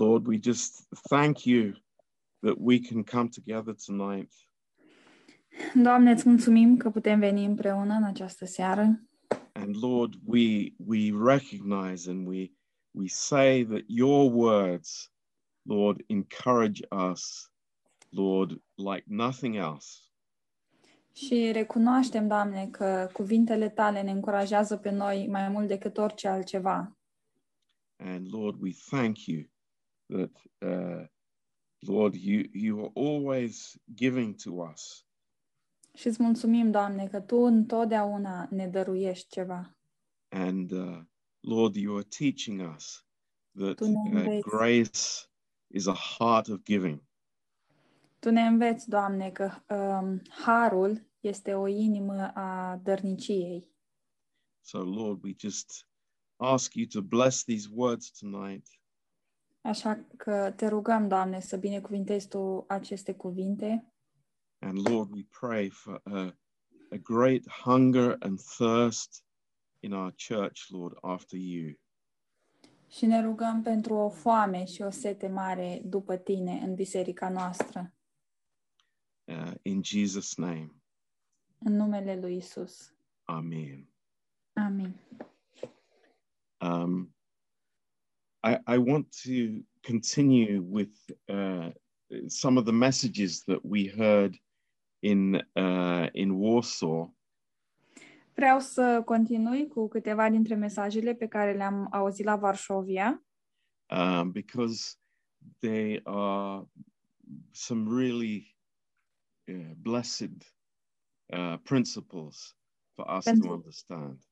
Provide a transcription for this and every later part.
Lord, we just thank you that we can come together tonight Doamne, îți mulțumim că putem veni împreună în această seară and Lord, we we recognize and we we say that your words, Lord, encourage us, Lord, like nothing else. și recunoaștem, Doamne, că cuvintele tale ne încurajează pe noi mai mult decât orice altceva. And Lord, we thank you that, uh, Lord, you, you are always giving to us. Și îți mulțumim, Doamne, că Tu întotdeauna ne dăruiești ceva. And uh, Lord, you are teaching us that Tu ne uh, înveți. grace is a heart of giving. Tu ne înveți, Doamne, că um, harul este o inimă a dărniciei. So, Lord, we just ask you to bless these words tonight. Așa că te rugăm, Doamne, să binecuvintezi Tu aceste cuvinte And Lord, we pray for a, a great hunger and thirst in our church, Lord, after you. și ne rugăm pentru o foame și o sete mare după Tine în biserica noastră. Uh, in Jesus' name, În numele Lui Isus. Amen. Amin. Um, I, I want to continue with uh, some of the messages that we heard in uh, in Warsaw. Vreau să continui cu câteva dintre mesajele pe care le-am auzit la Varșovia, um, because they are some really uh, blessed uh, principles for us to Pentru- understand.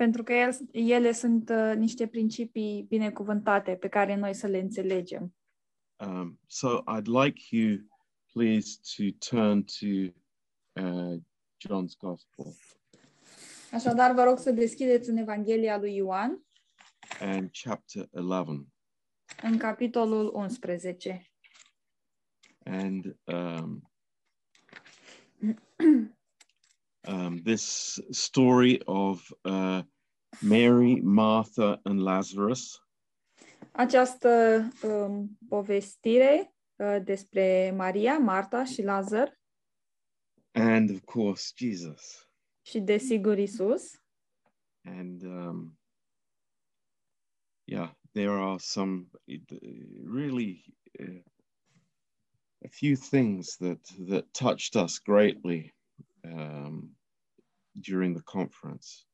Pentru că el, ele sunt uh, niște principii binecuvântate pe care noi să le înțelegem. Um, so I'd like you, please, to turn to uh, John's Gospel Așadar, vă rog să deschideți în Evanghelia lui Ioan, and chapter 11. în capitolul 11. And um, um, this story of uh, Mary, Martha, and Lazarus. Această um, povestire uh, despre Maria, Marta și Lazar and of course Jesus. și, desigur, Isus. And um, yeah, there are some uh, really uh, a few things that that touched us greatly um, during the conference.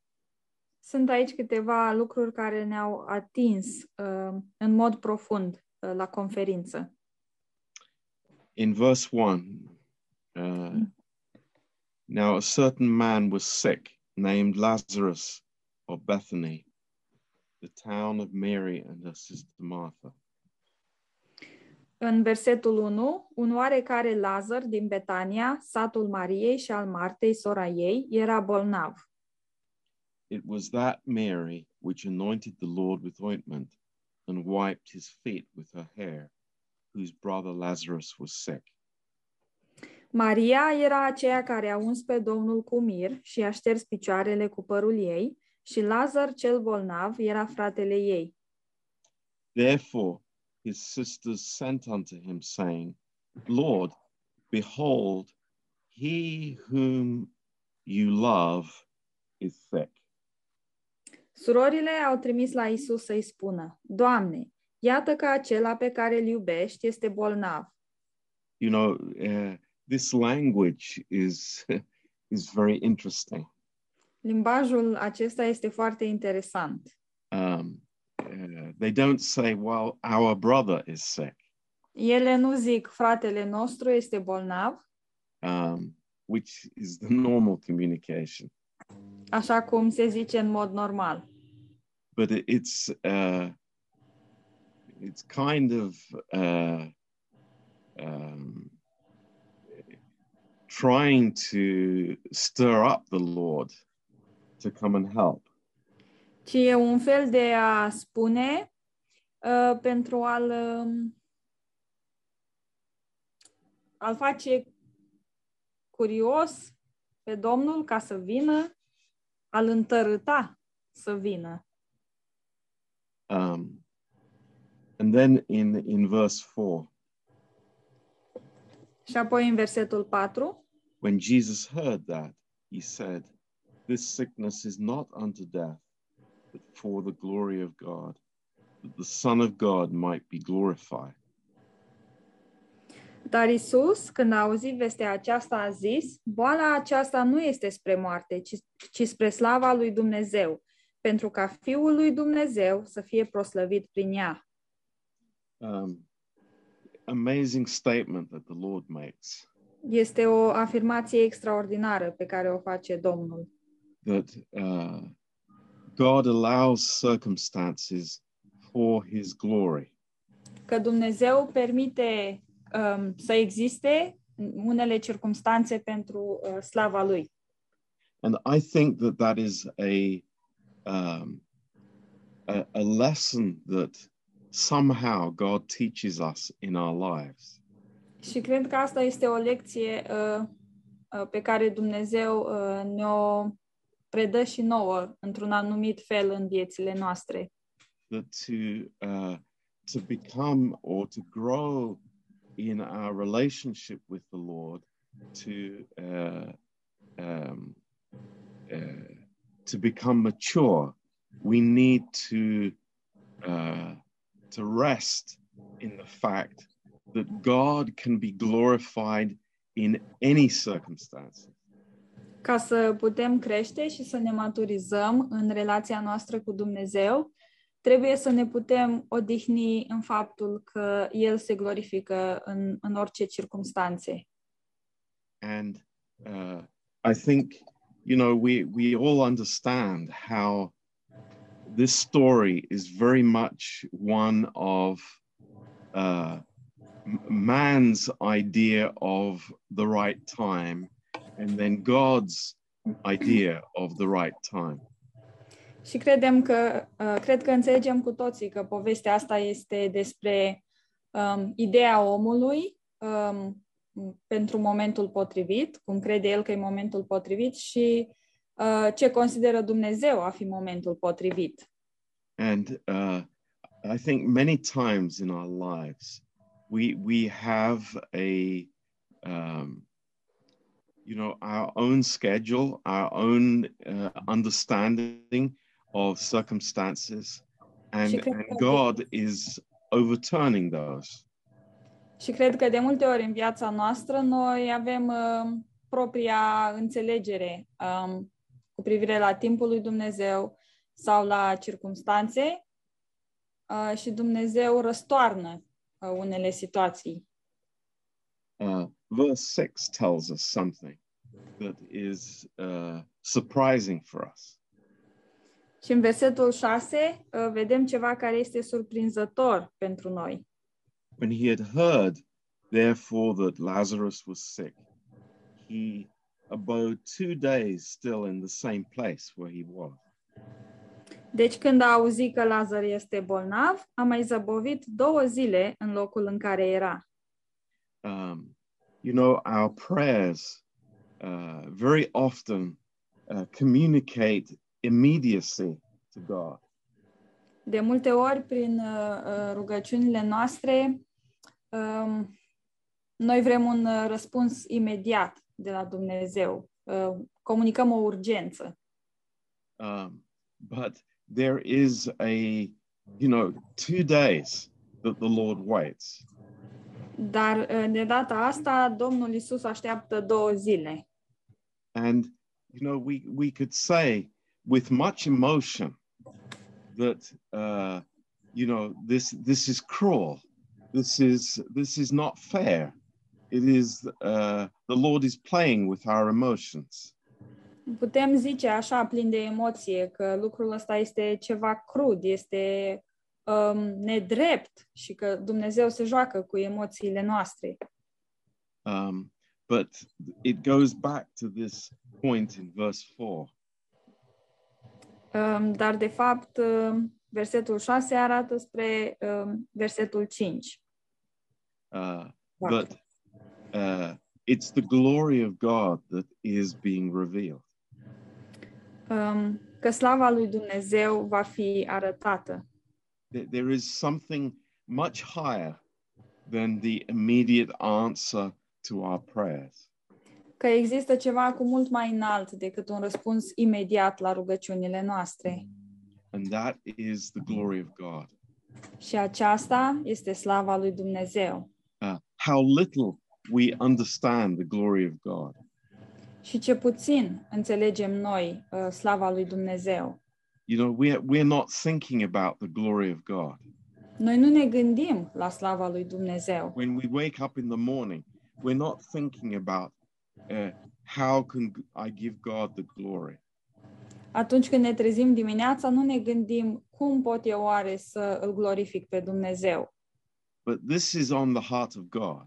Sunt aici câteva lucruri care ne-au atins uh, în mod profund uh, la conferință. In verse one, uh, now a certain man was sick, named Lazarus of Bethany, the town of Mary and her sister Martha. În versetul 1, un oarecare Lazar din Betania, satul Mariei și al Martei, sora ei, era bolnav. It was that Mary which anointed the Lord with ointment and wiped his feet with her hair, whose brother Lazarus was sick. Maria era aceea care a uns pe Domnul cu mir și a șters picioarele cu părul ei și Lazar cel bolnav era fratele ei. Therefore his sisters sent unto him, saying, Lord, behold, he whom you love is sick. Surorile au trimis la Isus să-i spună, Doamne, iată că acela pe care îl iubești este bolnav. You know, uh, this language is is very interesting. Limbajul acesta este foarte interesant. Um, uh, they don't say, "Well, our brother is sick," Ele nu zic, fratele nostru este bolnav, um, which is the normal communication. Așa cum se zice în mod normal. But it, it's uh, it's kind of uh, um, trying to stir up the Lord to come and help. Ci e un fel de a spune uh, pentru a-l, um, a-l face curios pe Domnul ca să vină, a-l întărâta să vină. Um, and then in, in verse 4, Și apoi în versetul 4, when Jesus heard that, he said, This sickness is not unto death, but for the glory of God, that the Son of God might be glorified. Dar Isus, când a auzit vestea aceasta, a zis, boala aceasta nu este spre moarte, ci, ci spre slava lui Dumnezeu, pentru ca Fiul lui Dumnezeu să fie proslăvit prin ea. Um, amazing statement that the Lord makes Este o afirmație extraordinară pe care o face Domnul. that uh, God allows circumstances for his glory. Că Dumnezeu permite um, să existe unele circumstanțe pentru uh, slava lui. And I think that that is a, um, a, a lesson that somehow God teaches us in our lives. Și cred că asta este o lecție uh, uh, pe care Dumnezeu uh, ne-o predă și nouă într-un anumit fel în viețile noastre. That to, uh, to become or to grow in our relationship with the Lord, to, uh, um, uh, to become mature, we need to, uh, to rest in the fact that God can be glorified in any circumstances. Ca să putem crește și să ne maturizăm în relația noastră cu Dumnezeu, trebuie să ne putem odihni în faptul că El se glorifică în, în orice circumstanțe. And uh, I think, you know, we, we all understand how this story is very much one of uh, man's idea of the right time and then God's idea of the right time. Și credem că, uh, cred că înțelegem cu toții că povestea asta este despre um, ideea omului um, pentru momentul potrivit, cum crede el că e momentul potrivit și uh, ce consideră Dumnezeu a fi momentul potrivit. And uh, I think many times in our lives, we we have a um, you know our own schedule, our own uh, understanding of circumstances, and, Și cred and că- God is overturning those. Și cred că de multe ori în viața noastră noi avem uh, propria înțelegere um, cu privire la timpul lui Dumnezeu sau la circumstanțe uh, și Dumnezeu răstoarnă uh, unele situații. Uh, verse six tells us something that is uh, surprising for us. Și în versetul 6 uh, vedem ceva care este surprinzător pentru noi. When he had heard, therefore, that Lazarus was sick, he abode two days still in the same place where he was. Deci când a auzit că Lazar este bolnav, a mai zăbovit două zile în locul în care era. Um, you know, our prayers uh, very often uh, communicate immediacy to God. De multe ori, prin uh, uh, rugăciunile noastre, um, noi vrem un uh, răspuns imediat de la Dumnezeu. Uh, comunicăm o urgență. Um, but there is a, you know, two days that the Lord waits. Dar uh, de data asta, Domnul Isus așteaptă două zile. And, you know, we, we could say with much emotion that, uh, you know, this, this is cruel. This is, this is not fair. It is, uh, the Lord is playing with our emotions. Putem zice așa, plin de emoție, că lucrul ăsta este ceva crud, este um, nedrept și că Dumnezeu se joacă cu emoțiile noastre. Um, but it goes back to this point in verse 4 Um, dar, de fapt, um, versetul 6 arată spre um, versetul 5. uh, that uh, it's the glory of God that is being revealed. Um, că slava lui Dumnezeu va fi arătată. There- there is something much higher than the immediate answer to our prayers. Că există ceva cu mult mai înalt decât un răspuns imediat la rugăciunile noastre. And that is the glory of God. Și aceasta este slava lui Dumnezeu. Uh, how little we understand the glory of God. Și ce puțin înțelegem noi uh, slava lui Dumnezeu. You know, we're, we're not thinking about the glory of God. Noi nu ne gândim la slava lui Dumnezeu. When we wake up in the morning, we're not thinking about uh, how can I give God the glory. Atunci când ne trezim dimineața, nu ne gândim cum pot eu oare să îl glorific pe Dumnezeu. But this is on the heart of God,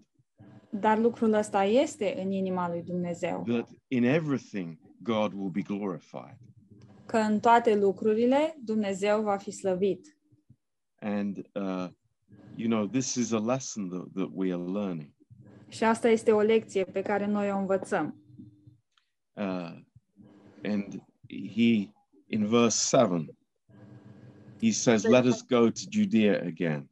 Dar lucrul ăsta este în inima lui Dumnezeu. that in everything God will be glorified. Că în toate lucrurile Dumnezeu va fi slăvit. And, uh, you know, this is a lesson that, that we are learning. Și asta este o lecție pe care noi o învățăm. Uh, and he, in verse 7, he says, Let us go to Judea again.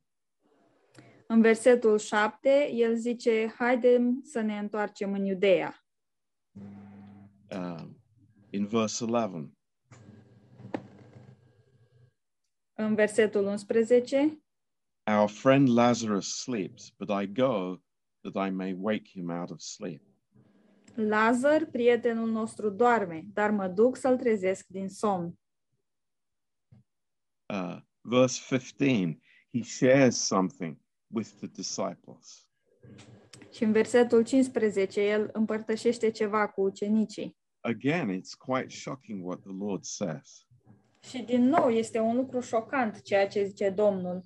În versetul 7, el zice, haidem să ne întoarcem în Iudeea. Uh, in verse 11, În versetul 11, Our friend Lazarus sleeps, but I go that I may wake him out of sleep. Lazar, prietenul nostru, doarme, dar mă duc să-l trezesc din somn. Uh, verse 15, he shares something with the disciples. Și în versetul 15, el împărtășește ceva cu ucenicii. Again, it's quite shocking what the Lord says. Și din nou este un lucru șocant ceea ce zice Domnul.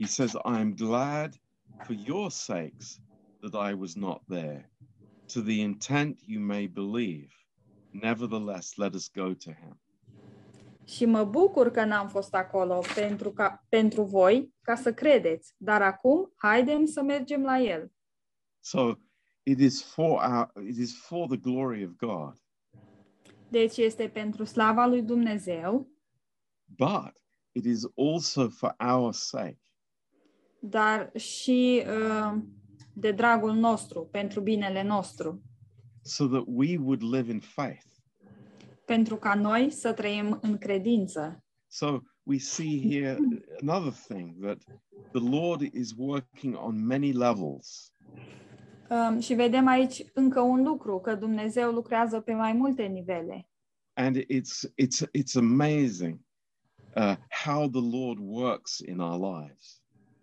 He says, I am glad for your sakes that I was not there, to the intent you may believe. Nevertheless, let us go to him. Și mă bucur că n-am fost acolo pentru, ca, pentru voi, ca să credeți. Dar acum, haidem să mergem la el. So it is for our it is for the glory of God, Deci este pentru slava lui Dumnezeu, but it is also for our sake. Dar și uh, de dragul nostru, pentru binele nostru. so that we would live in faith. Pentru ca noi să trăim în credință. So we see here another thing that the Lord is working on many levels. Um, și vedem aici încă un lucru, că Dumnezeu lucrează pe mai multe nivele. And it's it's it's amazing uh, how the Lord works in our lives.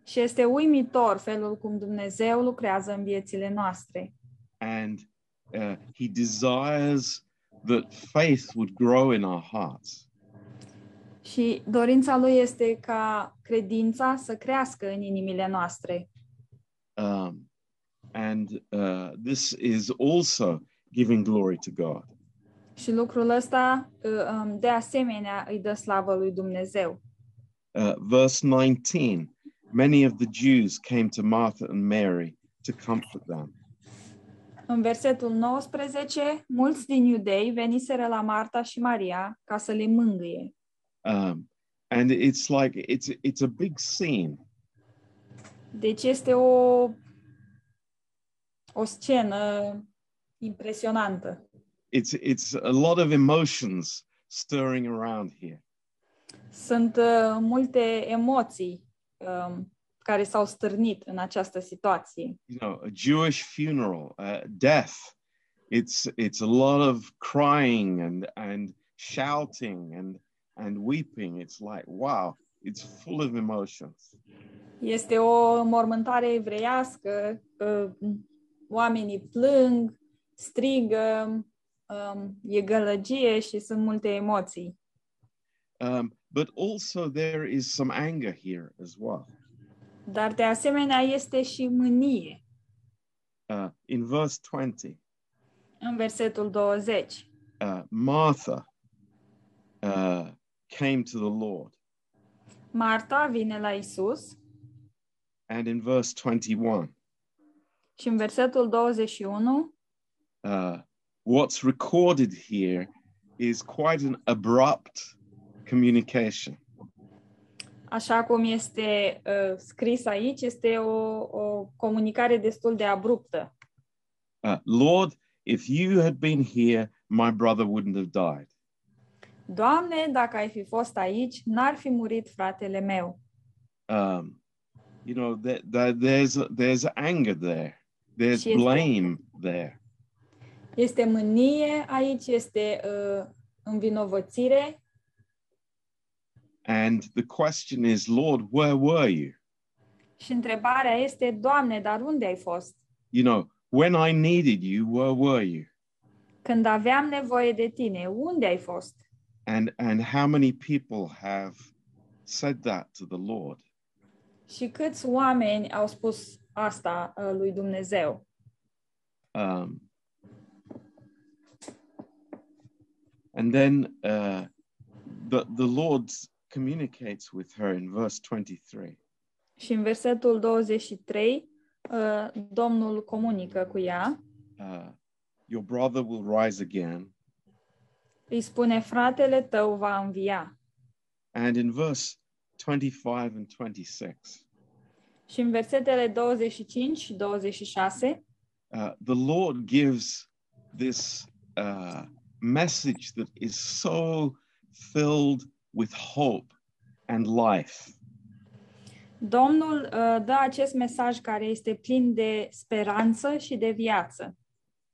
Și este uimitor felul cum Dumnezeu lucrează în viețile noastre. And uh, He desires that faith would grow in our hearts. Și dorința lui este ca credința să crească în inimile noastre. Um, and uh, this is also giving glory to God. Și lucrul ăsta, uh, um, de asemenea, îi dă slavă lui Dumnezeu. Uh, verse 19 Many of the Jews came to Martha and Mary to comfort them. În versetul 19, mulți din iudei veniseră la Marta și Maria ca să le mângâie. Um, and it's like it's it's a big scene. Deci este o, o scenă impresionantă. It's it's a lot of emotions stirring around here. Sunt uh, multe emoții um, care s-au stârnit în această situație. You know, a Jewish funeral, uh, death. It's it's a lot of crying and and shouting and and weeping. It's like wow, it's full of emotions. Este o mormântare evreiască, uh, oamenii plâng, strigă, um, e gălăgie și sunt multe emoții. Um, but also there is some anger here as well. Dar de asemenea este și mânie. Uh, in verse 20, în versetul 20. uh, Martha uh, came to the Lord, Marta vine la Isus. And in verse 21, și în versetul 21 uh, what's recorded here is quite an abrupt communication. așa cum este uh, scris aici, este o, o comunicare destul de abruptă. Uh, Lord, if you had been here, my brother wouldn't have died. Doamne, dacă ai fi fost aici, n-ar fi murit fratele meu. Um, you know, there, there, there's there's anger there. There's Și este- blame there. Este mânie aici, este uh, învinovățire And the question is, Lord, where were you? și întrebarea este, Doamne, dar unde ai fost? You know, when I needed you, where were you? Când aveam nevoie de tine, unde ai fost? And and how many people have said that to the Lord? Și câți oameni au spus asta uh, lui Dumnezeu? Um, and then uh, the the Lord communicates with her in verse 23. Și în versetul 23, uh, Domnul comunică cu ea, Uh, Your brother will rise again. îi spune, fratele tău va învia. And in verse 25 and 26, Și în versetele 25 și 26, uh, the Lord gives this uh, message that is so filled with hope and life. Domnul uh, dă acest mesaj care este plin de speranță și de viață.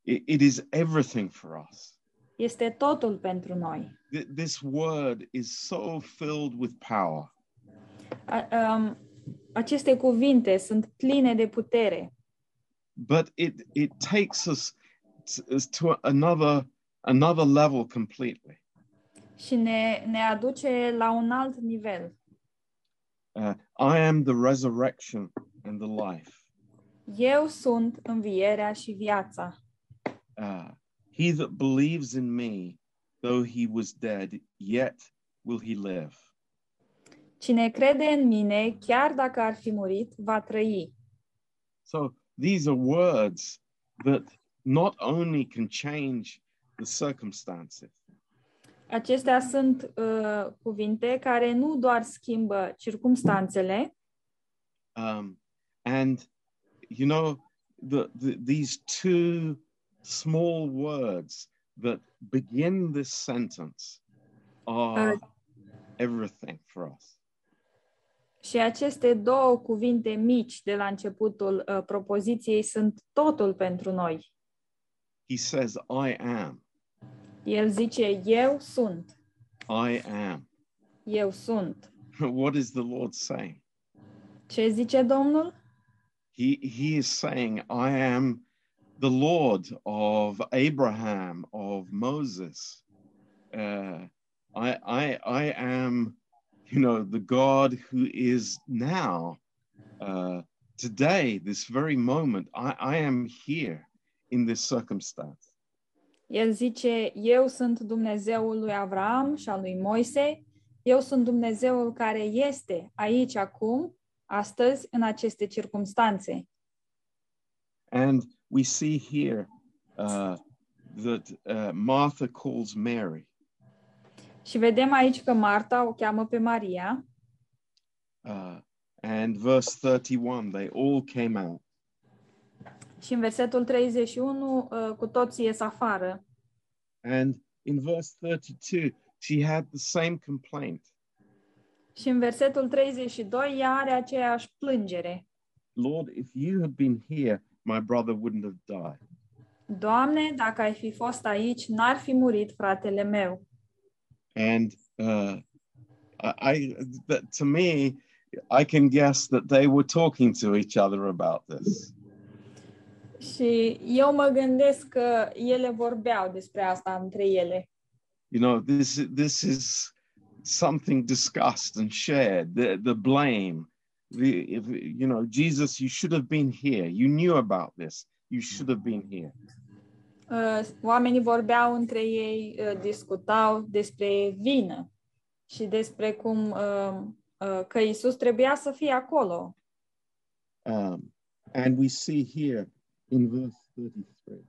It, it is everything for us. Este totul pentru noi. Th- This word is so filled with power. A, um, aceste cuvinte sunt pline de putere, but it it takes us to another another level completely. Și ne, ne aduce la un alt nivel. Uh, I am the resurrection and the life. Eu sunt învierea și viața. Uh, he that believes in me, though he was dead, yet will he live. Cine crede în mine, chiar dacă ar fi murit, va trăi. So these are words that not only can change the circumstances, Acestea sunt uh, cuvinte care nu doar schimbă circumstanțele, um, and you know the, the these two small words that begin this sentence are everything for us. Și aceste două cuvinte mici de la începutul uh, propoziției sunt totul pentru noi. he says i am El zice, eu sunt, i am. Eu sunt. what is the lord saying? Ce zice Domnul? he he is saying i am the lord of abraham of moses. Uh, i i i am you know the god who is now uh, today this very moment. I i am here in this circumstance El zice, eu sunt Dumnezeul lui Avram și al lui Moise, eu sunt Dumnezeul care este aici acum, astăzi, în aceste circumstanțe. and we see here uh, that uh, martha calls mary. Și vedem aici că Marta o cheamă pe Maria. Uh, and verse 31 they all came out și în versetul 31 uh, cu toții ies afară. And in verse 32, she had the same complaint Și în versetul 32 ea are aceeași plângere. Lord, if you had been here, my brother wouldn't have died. Doamne, dacă ai fi fost aici, n-ar fi murit fratele meu. And uh, I, I that, to me, I can guess that they were talking to each other about this. Și eu mă gândesc că ele vorbeau despre asta între ele. You know, this this is something discussed and shared. The the blame. The if, you know, Jesus, you should have been here. You knew about this. You should have been here. Uh, Oamenii vorbeau între ei, uh, discutau despre vină și despre cum uh, uh, că Isus trebuia să fie acolo. Um, and we see here in verse 33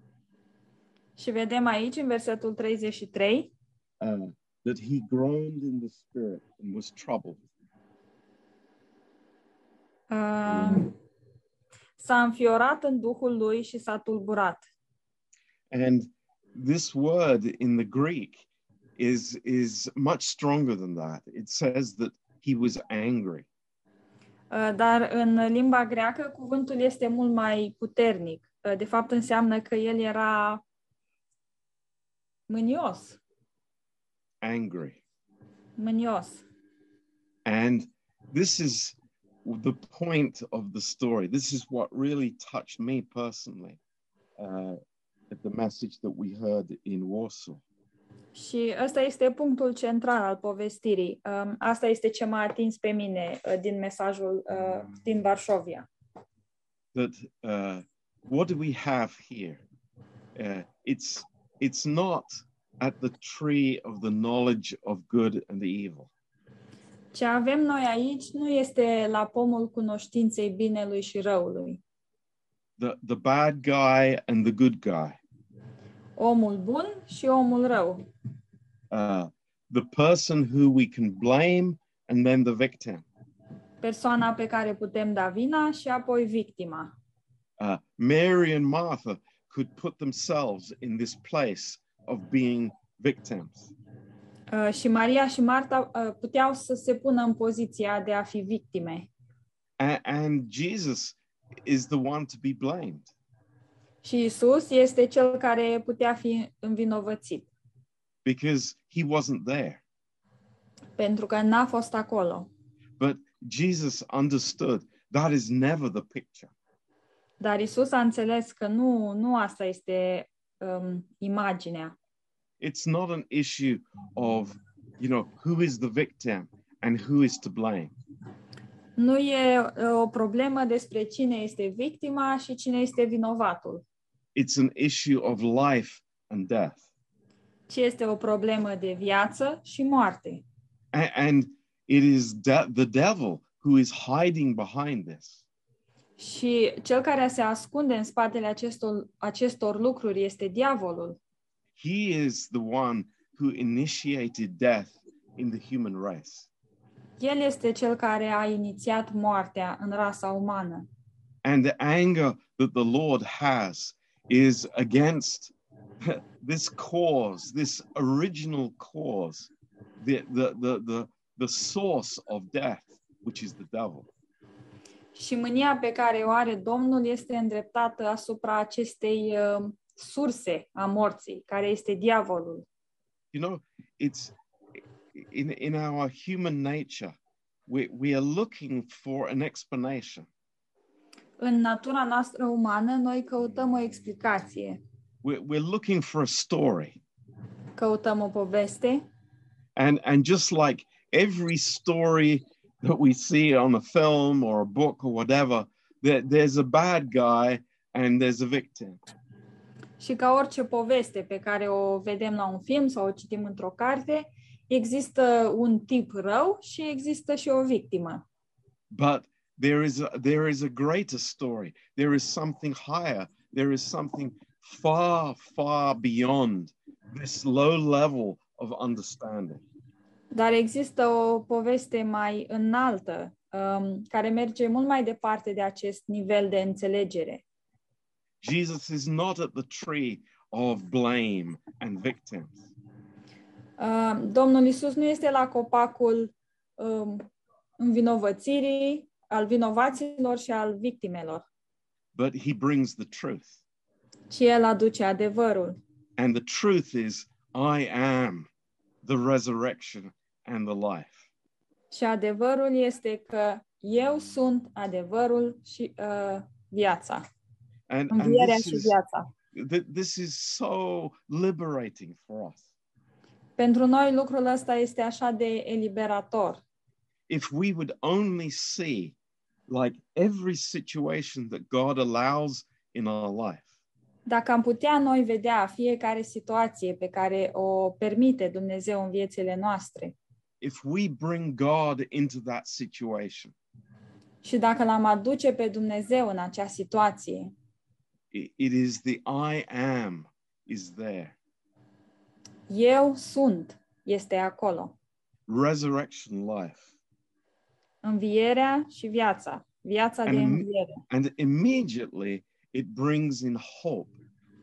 Și vedem aici, în versetul 33, uh, that he groaned in the spirit and was troubled. Uh, s-a înfiorat în duhul lui și s-a tulburat. And this word in the Greek is, is much stronger than that. It says that he was angry. Uh, dar în limba greacă cuvântul este mult mai puternic. De fapt înseamnă că el era mânios, Angry. mânios. And this is the point of the story. This is what really touched me personally uh, at the message that we heard in Warsaw. Și ăsta este punctul central al povestirii. Um, asta este ce m-a atins pe mine uh, din mesajul uh, din Varșovia. That uh, what do we have here? Uh, it's it's not at the tree of the knowledge of good and the evil. Ce avem noi aici nu este la pomul cunoștinței binelui și răului. The the bad guy and the good guy. Omul bun și omul rău. Uh, the person who we can blame and then the victim. Persoana pe care putem da vina și apoi victima. Uh, Mary and Martha could put themselves in this place of being victims. Uh, și Maria și Marta uh, puteau să se pună în poziția de a fi victime. A- and Jesus is the one to be blamed Și Isus este cel care putea fi învinovățit, because he wasn't there. pentru că n-a fost acolo. But Jesus understood that is never the picture. Dar Isus a înțeles că nu, nu asta este um, imaginea. It's not an issue of, you know, who is the victim and who is to blame. Nu e uh, o problemă despre cine este victima și cine este vinovatul, It's an issue of life and death. ci este o problemă de viață și moarte. A- and it is de- the devil who is hiding behind this. Și cel care se ascunde în spatele acestor, acestor lucruri este diavolul. He is the one who initiated death in the human race. El este cel care a inițiat moartea în rasa umană. And the anger that the Lord has is against this cause, this original cause, the, the, the, the, the source of death, which is the devil. Și mânia pe care o are Domnul este îndreptată asupra acestei uh, surse a morții, care este diavolul. You know, it's in, in our human nature, we, we are looking for an explanation. În natura noastră umană, noi căutăm o explicație, We're, we're looking for a story. căutăm o poveste and and just like every story that we see on a film or a book or whatever that there's a bad guy and there's a victim. Și ca orice poveste pe care o vedem la un film sau o citim într-o carte, există un tip rău și există și o victimă. but there is a, there is a greater story. There is something higher. There is something far far beyond this low level of understanding Dar există o poveste mai înaltă, um, care merge mult mai departe de acest nivel de înțelegere. jesus is not at the tree of blame and victims Uh, Domnul Isus nu este la copacul um, învinovățirii, al vinovaților și al victimelor, but he brings the truth ci El aduce adevărul. And the truth is, I am the resurrection and the life. Și adevărul este că eu sunt adevărul și uh, viața, And, and învierea this, și is, viața. th- this is so liberating for us. Pentru noi lucrul ăsta este așa de eliberator. If we would only see, like, every situation that God allows in our life, Dacă am putea noi vedea fiecare situație pe care o permite Dumnezeu în viețile noastre if we bring God into that situation, și dacă l-am aduce pe Dumnezeu în acea situație, it, it is the I am is there. eu sunt, este acolo. Resurrection life. Învierea și viața. viața de And- înviere. And immediately it brings in hope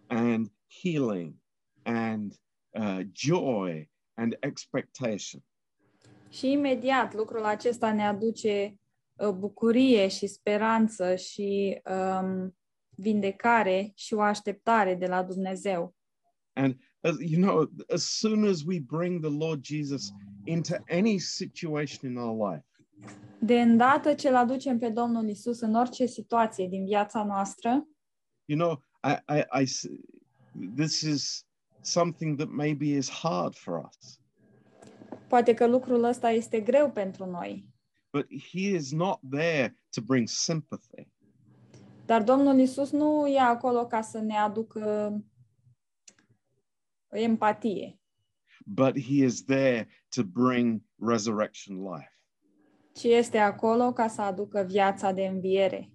and healing and uh, joy and expectation. Și imediat lucrul acesta ne aduce uh, bucurie și speranță și um, vindecare și o așteptare de la Dumnezeu. As, you know, as soon as we bring the Lord Jesus into any situation in our life, De îndată ce îl aducem pe Domnul Isus în orice situație din viața noastră, you know, I, I, I s- this is something that maybe is hard for us, poate că lucrul ăsta este greu pentru noi, but He is not there to bring sympathy. dar Domnul Isus nu e acolo ca să ne aducă uh, empatie, but he is there to bring resurrection life. ci este acolo ca să aducă viața de înviere.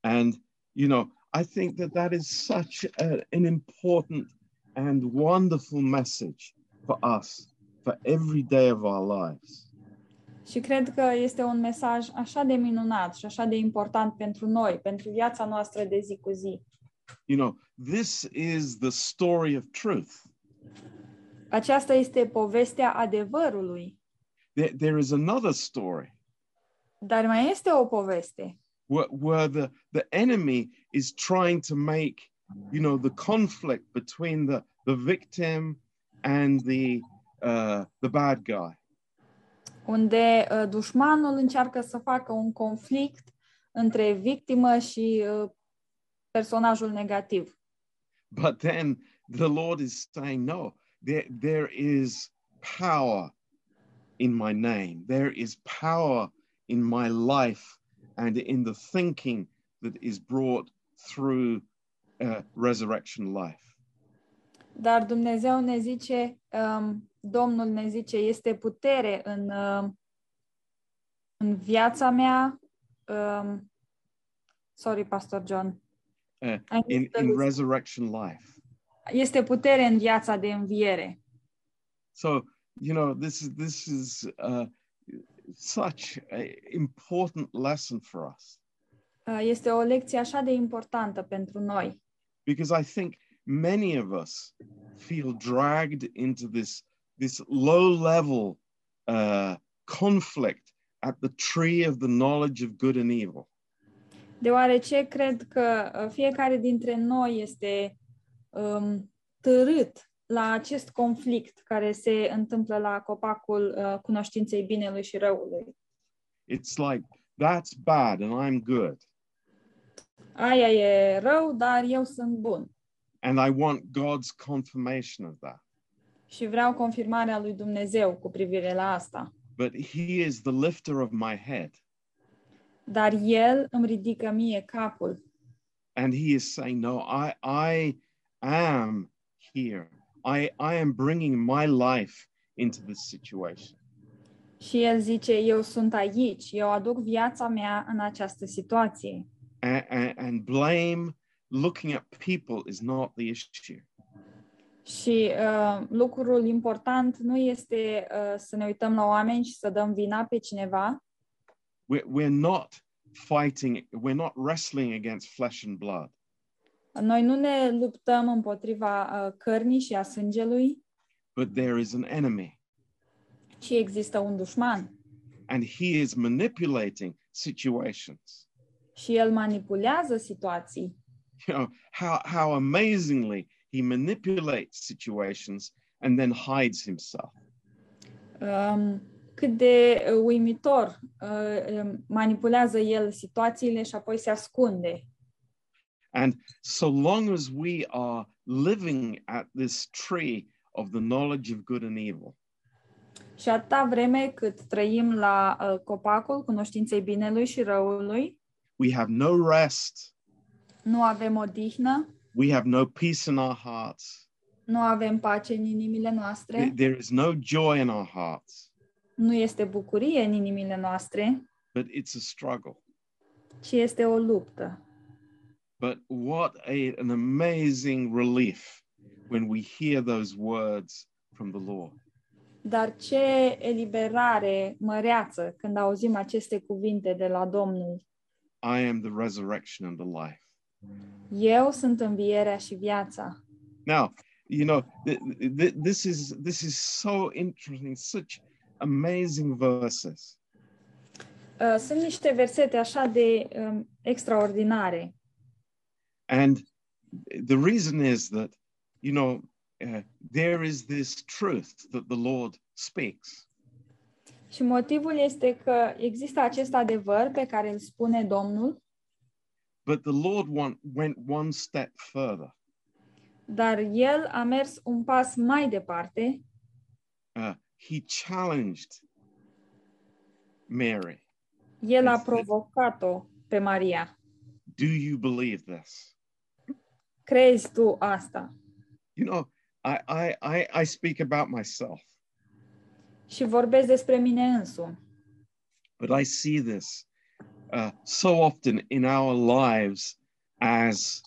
And, you know, I think that that is such a, an important and wonderful message for us for every day of our lives. Și cred că este un mesaj așa de minunat și așa de important pentru noi, pentru viața noastră de zi cu zi. You know, this is the story of truth. Aceasta este povestea adevărului, There, there is another story dar mai este o poveste where, where the, the enemy is trying to make, you know, the conflict between the, the victim and the, uh, the bad guy. unde uh, dușmanul încearcă să facă un conflict între victimă și uh, personajul negativ. But then the Lord is saying, no, there, there is power in my name. There is power in my life and in the thinking that is brought through uh, resurrection life. Dar Dumnezeu ne zice, um, Domnul ne zice, este putere în, uh, în viața mea. Um, sorry, Pastor John. Uh, I in, missed the in list. resurrection life. Este putere în viața de înviere. So, you know, this is, this is uh, such an important lesson for us Uh, Este o lecție așa de importantă pentru noi. because I think many of us feel dragged into this this low level uh, conflict at the tree of the knowledge of good and evil. Deoarece cred că uh, fiecare dintre noi este um, târât la acest conflict care se întâmplă la copacul uh, cunoștinței binelui și răului. It's like that's bad and I'm good, Aia e rău, dar eu sunt bun. and I want God's confirmation of that. Și vreau confirmarea lui Dumnezeu cu privire la asta. But He is the lifter of my head, Dar El îmi ridică mie capul and He is saying, "No, I I am here. I I am bringing my life into this situation." și El zice, eu sunt aici, eu aduc viața mea în această situație. and, and, and blame looking at people is not the issue Și uh, lucrul important nu este uh, să ne uităm la oameni și să dăm vina pe cineva, we're, we're not fighting we're not wrestling against flesh and blood. Noi nu ne luptăm împotriva uh, cărnii și a sângelui, but there is an enemy. ci există un dușman. And he is manipulating situations. Și el manipulează situații. you know how how amazingly he manipulates situations and then hides himself. Um, cât de uh, uimitor uh, um, manipulează el situațiile și apoi se ascunde. and so long as we are living at this tree of the knowledge of good and evil Și atâta vreme cât trăim la uh, copacul cunoștinței binelui și răului, we have no rest. nu avem odihnă, we have no peace in our hearts nu avem pace în inimile noastre, there is no joy in our hearts, nu este bucurie în inimile noastre, but it's a struggle. ci este o luptă. But what a, an amazing relief when we hear those words from the Lord. Dar ce eliberare măreață când auzim aceste cuvinte de la Domnul. I am the resurrection and the life. Eu sunt învierea și viața. Now, you know, th- th- this is this is so interesting, such amazing verses. Uh, Sunt niște versete așa de um, extraordinare. And the reason is that, you know, uh, there is this truth that the Lord speaks. Și motivul este că există acest adevăr pe care îl spune Domnul, But the Lord want, went one step further. dar El a mers un pas mai departe. Uh, he challenged Mary. El a provocat-o pe Maria. Do you believe this? Crezi tu asta? You know, I, I, I, I speak about myself, Și vorbesc despre mine însumi. but I see this uh, so often in our lives as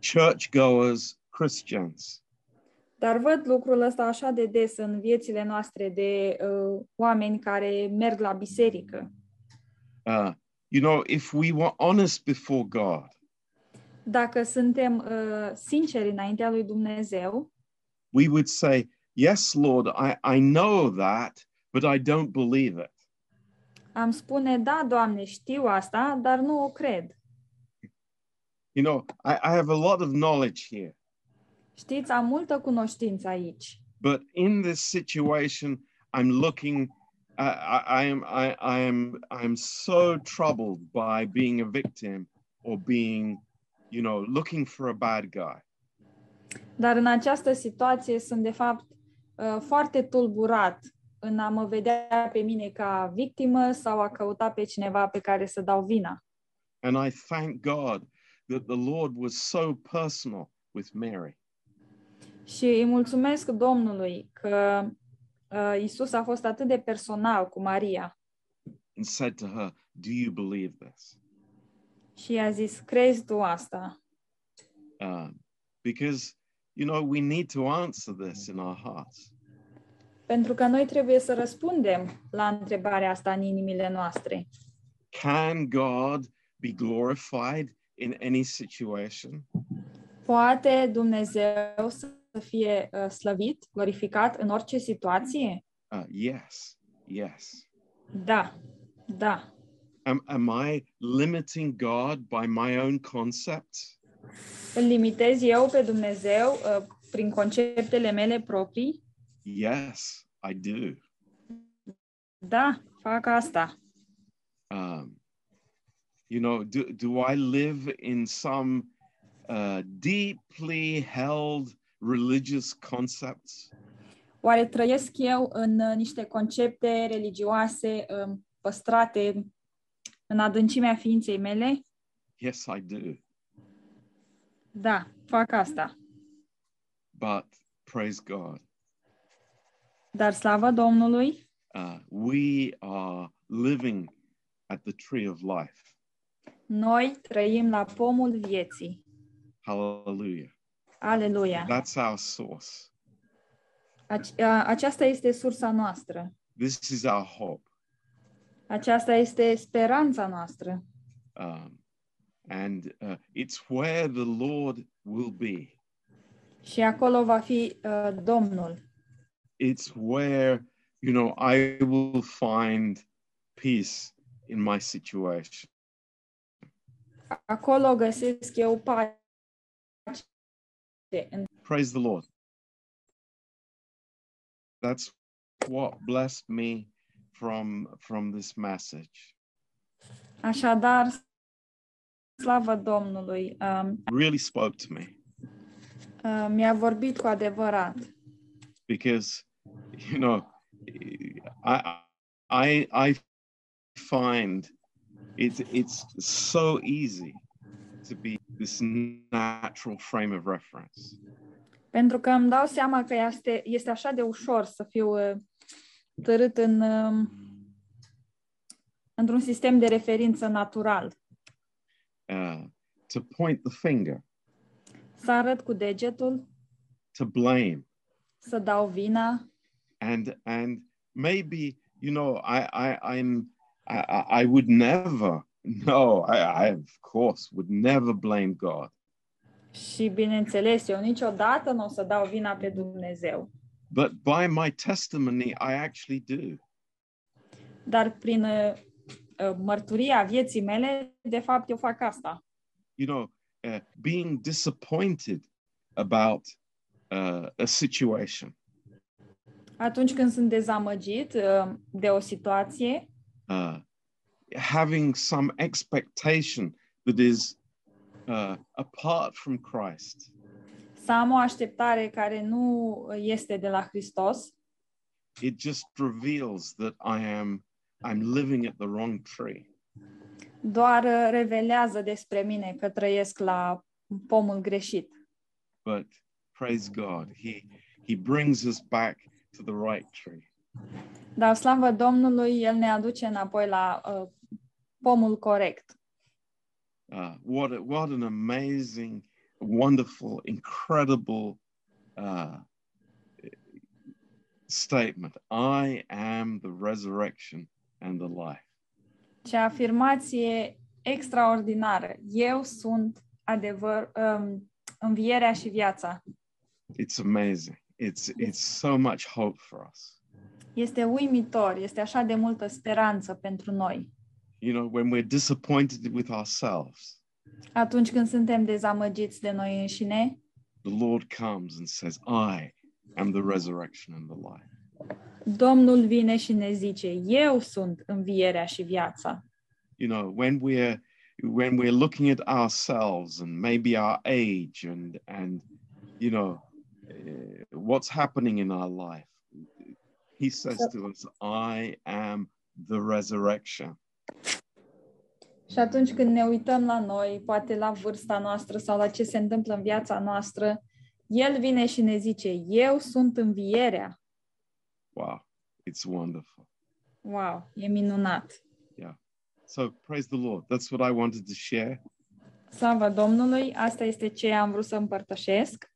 churchgoers Christians. Dar văd lucrul ăsta așa de des în viețile noastre de uh, oameni care merg la biserică. Uh, you know, if we were honest before God, Dacă suntem uh, sinceri înaintea lui Dumnezeu, we would say, Yes, Lord, I, I know that, but I don't believe it. Am spune, da, Doamne, știu asta, dar nu o cred. You know, I, I have a lot of knowledge here, Știți, am multă cunoștință aici, but in this situation, I'm looking. I, I, I am I, I am I am so troubled by being a victim or being, you know, looking for a bad guy. dar în această situație sunt, de fapt, uh, foarte tulburat în a mă vedea pe mine ca victimă sau a căuta pe cineva pe care să dau vina. And I thank God that the Lord was so personal with Mary. Și îi mulțumesc Domnului că uh, Isus a fost atât de personal cu Maria and said to her, Do you believe this? și i-a zis, crezi tu asta? Um, because, you know, we need to answer this in our hearts. Pentru că noi trebuie să răspundem la întrebarea asta în inimile noastre. Can God be glorified in any situation? Poate Dumnezeu să fie uh, slăvit, glorificat în orice situație? Uh, yes, yes. Da, da. Am, am I limiting God by my own concepts? Îl limitez eu pe Dumnezeu uh, prin conceptele mele proprii? Yes, I do. Da, fac asta. Um, you know, do, do I live in some uh, deeply held religious concepts? Oare trăiesc eu în uh, niște concepte religioase um, păstrate în adâncimea ființei mele? Yes, I do. Da, fac asta. But praise God, Dar slavă Domnului, uh, we are living at the tree of life. noi trăim la pomul vieții. Hallelujah. Aleluia! That's our source. Ace- a- Aceasta este sursa noastră. This is our hope. Aceasta este speranța noastră. Um, and uh, it's where the Lord will be. Și acolo va fi uh, Domnul. It's where, you know, I will find peace in my situation. Acolo găsesc eu pace. Praise the Lord. That's what blessed me from from this message. Așadar, slavă Domnului, um, Really spoke to me uh, mi-a vorbit cu adevărat. because you know I I I find it's it's so easy to be this natural frame of reference. Pentru că îmi dau seama că este, este așa de ușor să fiu uh, târât în, um, într-un sistem de referință natural. Uh, to point the finger, Să arăt cu degetul, to blame, să dau vina and and maybe you know I I I'm I, I- would never No, I, I of course would never blame God. Și bineînțeles, eu niciodată nu o să dau vina pe Dumnezeu. But by my testimony, I actually do. Dar prin uh, uh, mărturia vieții mele, de fapt, eu fac asta. You know, uh, being disappointed about uh, a situation, Atunci când sunt dezamăgit uh, de o situație, uh, having some expectation that is uh, apart from Christ, să am o așteptare care nu este de la Hristos, it just reveals that I am I'm living at the wrong tree. doar uh, revelează despre mine că trăiesc la pomul greșit. But praise God, He He brings us back to the right tree. Dar slavă Domnului, El ne aduce înapoi la uh, pomul corect. Uh, what a, what an amazing, wonderful, incredible uh, statement! I am the resurrection and the life. Ce afirmație extraordinară. Eu sunt adevăr, um, învierea și viața. It's amazing. It's it's so much hope for us. Este uimitor, este așa de multă speranță pentru noi. You know, when we're disappointed with ourselves, Atunci când suntem dezamăgiți de noi înșine, the Lord comes and says, "I am the resurrection and the life." Domnul vine și ne zice, eu sunt învierea și viața. you know when we're when we're looking at ourselves and maybe our age and and you know uh, what's happening in our life he says to us i am the resurrection Și atunci când ne uităm la noi, poate la vârsta noastră sau la ce se întâmplă în viața noastră, El vine și ne zice, eu sunt învierea. wow it's wonderful Wow, e minunat. Yeah. So praise the lord that's what i wanted to share Slavă Domnului, asta este ce am vrut să împărtășesc.